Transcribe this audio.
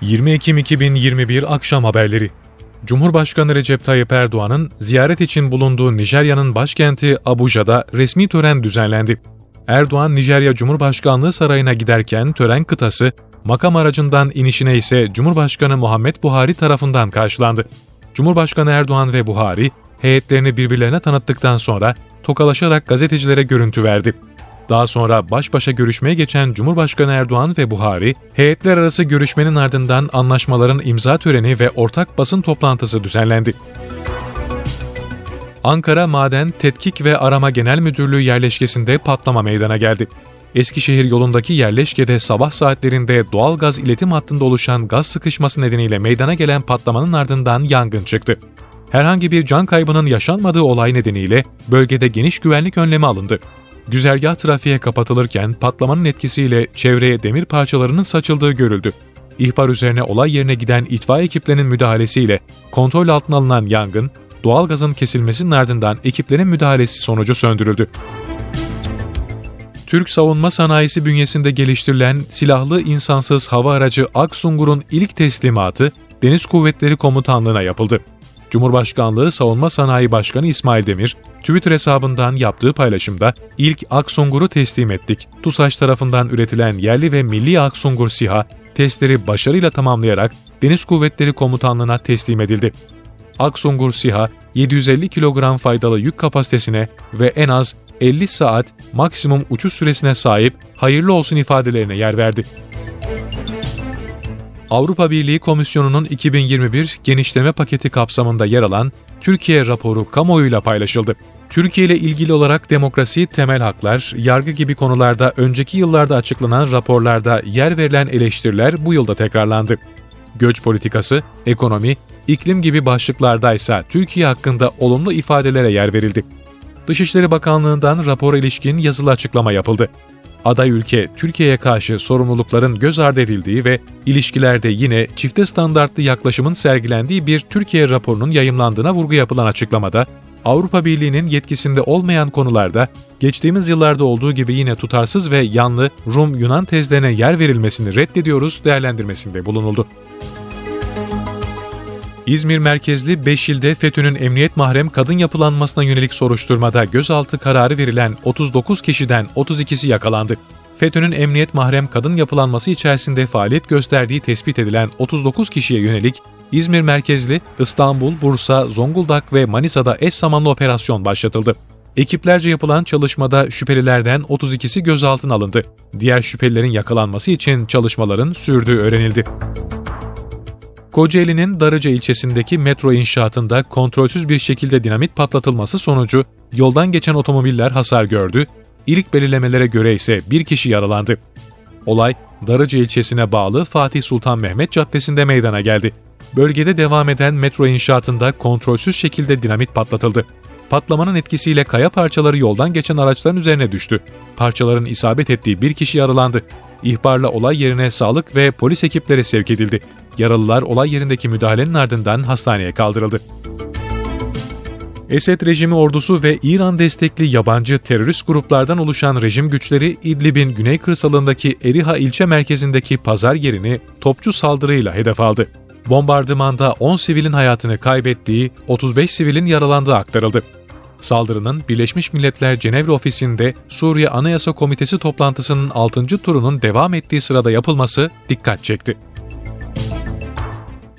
20 Ekim 2021 Akşam Haberleri Cumhurbaşkanı Recep Tayyip Erdoğan'ın ziyaret için bulunduğu Nijerya'nın başkenti Abuja'da resmi tören düzenlendi. Erdoğan, Nijerya Cumhurbaşkanlığı Sarayı'na giderken tören kıtası, makam aracından inişine ise Cumhurbaşkanı Muhammed Buhari tarafından karşılandı. Cumhurbaşkanı Erdoğan ve Buhari, heyetlerini birbirlerine tanıttıktan sonra tokalaşarak gazetecilere görüntü verdi. Daha sonra baş başa görüşmeye geçen Cumhurbaşkanı Erdoğan ve Buhari, heyetler arası görüşmenin ardından anlaşmaların imza töreni ve ortak basın toplantısı düzenlendi. Ankara Maden Tetkik ve Arama Genel Müdürlüğü yerleşkesinde patlama meydana geldi. Eskişehir yolundaki yerleşkede sabah saatlerinde doğal gaz iletim hattında oluşan gaz sıkışması nedeniyle meydana gelen patlamanın ardından yangın çıktı. Herhangi bir can kaybının yaşanmadığı olay nedeniyle bölgede geniş güvenlik önlemi alındı. Güzergah trafiğe kapatılırken patlamanın etkisiyle çevreye demir parçalarının saçıldığı görüldü. İhbar üzerine olay yerine giden itfaiye ekiplerinin müdahalesiyle kontrol altına alınan yangın, doğalgazın kesilmesinin ardından ekiplerin müdahalesi sonucu söndürüldü. Türk savunma sanayisi bünyesinde geliştirilen silahlı insansız hava aracı Aksungur'un ilk teslimatı Deniz Kuvvetleri Komutanlığı'na yapıldı. Cumhurbaşkanlığı Savunma Sanayi Başkanı İsmail Demir, Twitter hesabından yaptığı paylaşımda ilk Aksungur'u teslim ettik. TUSAŞ tarafından üretilen yerli ve milli Aksungur SİHA, testleri başarıyla tamamlayarak Deniz Kuvvetleri Komutanlığı'na teslim edildi. Aksungur SİHA, 750 kilogram faydalı yük kapasitesine ve en az 50 saat maksimum uçuş süresine sahip hayırlı olsun ifadelerine yer verdi. Avrupa Birliği Komisyonu'nun 2021 genişleme paketi kapsamında yer alan Türkiye raporu kamuoyuyla paylaşıldı. Türkiye ile ilgili olarak demokrasi, temel haklar, yargı gibi konularda önceki yıllarda açıklanan raporlarda yer verilen eleştiriler bu yılda tekrarlandı. Göç politikası, ekonomi, iklim gibi başlıklarda ise Türkiye hakkında olumlu ifadelere yer verildi. Dışişleri Bakanlığı'ndan rapora ilişkin yazılı açıklama yapıldı aday ülke Türkiye'ye karşı sorumlulukların göz ardı edildiği ve ilişkilerde yine çifte standartlı yaklaşımın sergilendiği bir Türkiye raporunun yayımlandığına vurgu yapılan açıklamada, Avrupa Birliği'nin yetkisinde olmayan konularda geçtiğimiz yıllarda olduğu gibi yine tutarsız ve yanlı Rum-Yunan tezlerine yer verilmesini reddediyoruz değerlendirmesinde bulunuldu. İzmir merkezli 5 ilde FETÖ'nün emniyet mahrem kadın yapılanmasına yönelik soruşturmada gözaltı kararı verilen 39 kişiden 32'si yakalandı. FETÖ'nün emniyet mahrem kadın yapılanması içerisinde faaliyet gösterdiği tespit edilen 39 kişiye yönelik İzmir merkezli İstanbul, Bursa, Zonguldak ve Manisa'da eş zamanlı operasyon başlatıldı. Ekiplerce yapılan çalışmada şüphelilerden 32'si gözaltına alındı. Diğer şüphelilerin yakalanması için çalışmaların sürdüğü öğrenildi. Kocaeli'nin Darıca ilçesindeki metro inşaatında kontrolsüz bir şekilde dinamit patlatılması sonucu yoldan geçen otomobiller hasar gördü, İlk belirlemelere göre ise bir kişi yaralandı. Olay, Darıca ilçesine bağlı Fatih Sultan Mehmet Caddesi'nde meydana geldi. Bölgede devam eden metro inşaatında kontrolsüz şekilde dinamit patlatıldı. Patlamanın etkisiyle kaya parçaları yoldan geçen araçların üzerine düştü. Parçaların isabet ettiği bir kişi yaralandı. İhbarla olay yerine sağlık ve polis ekipleri sevk edildi. Yaralılar olay yerindeki müdahalenin ardından hastaneye kaldırıldı. Esed rejimi ordusu ve İran destekli yabancı terörist gruplardan oluşan rejim güçleri İdlib'in güney kırsalındaki Eriha ilçe merkezindeki pazar yerini topçu saldırıyla hedef aldı. Bombardımanda 10 sivilin hayatını kaybettiği, 35 sivilin yaralandığı aktarıldı. Saldırının Birleşmiş Milletler Cenevre ofisinde Suriye Anayasa Komitesi toplantısının 6. turunun devam ettiği sırada yapılması dikkat çekti.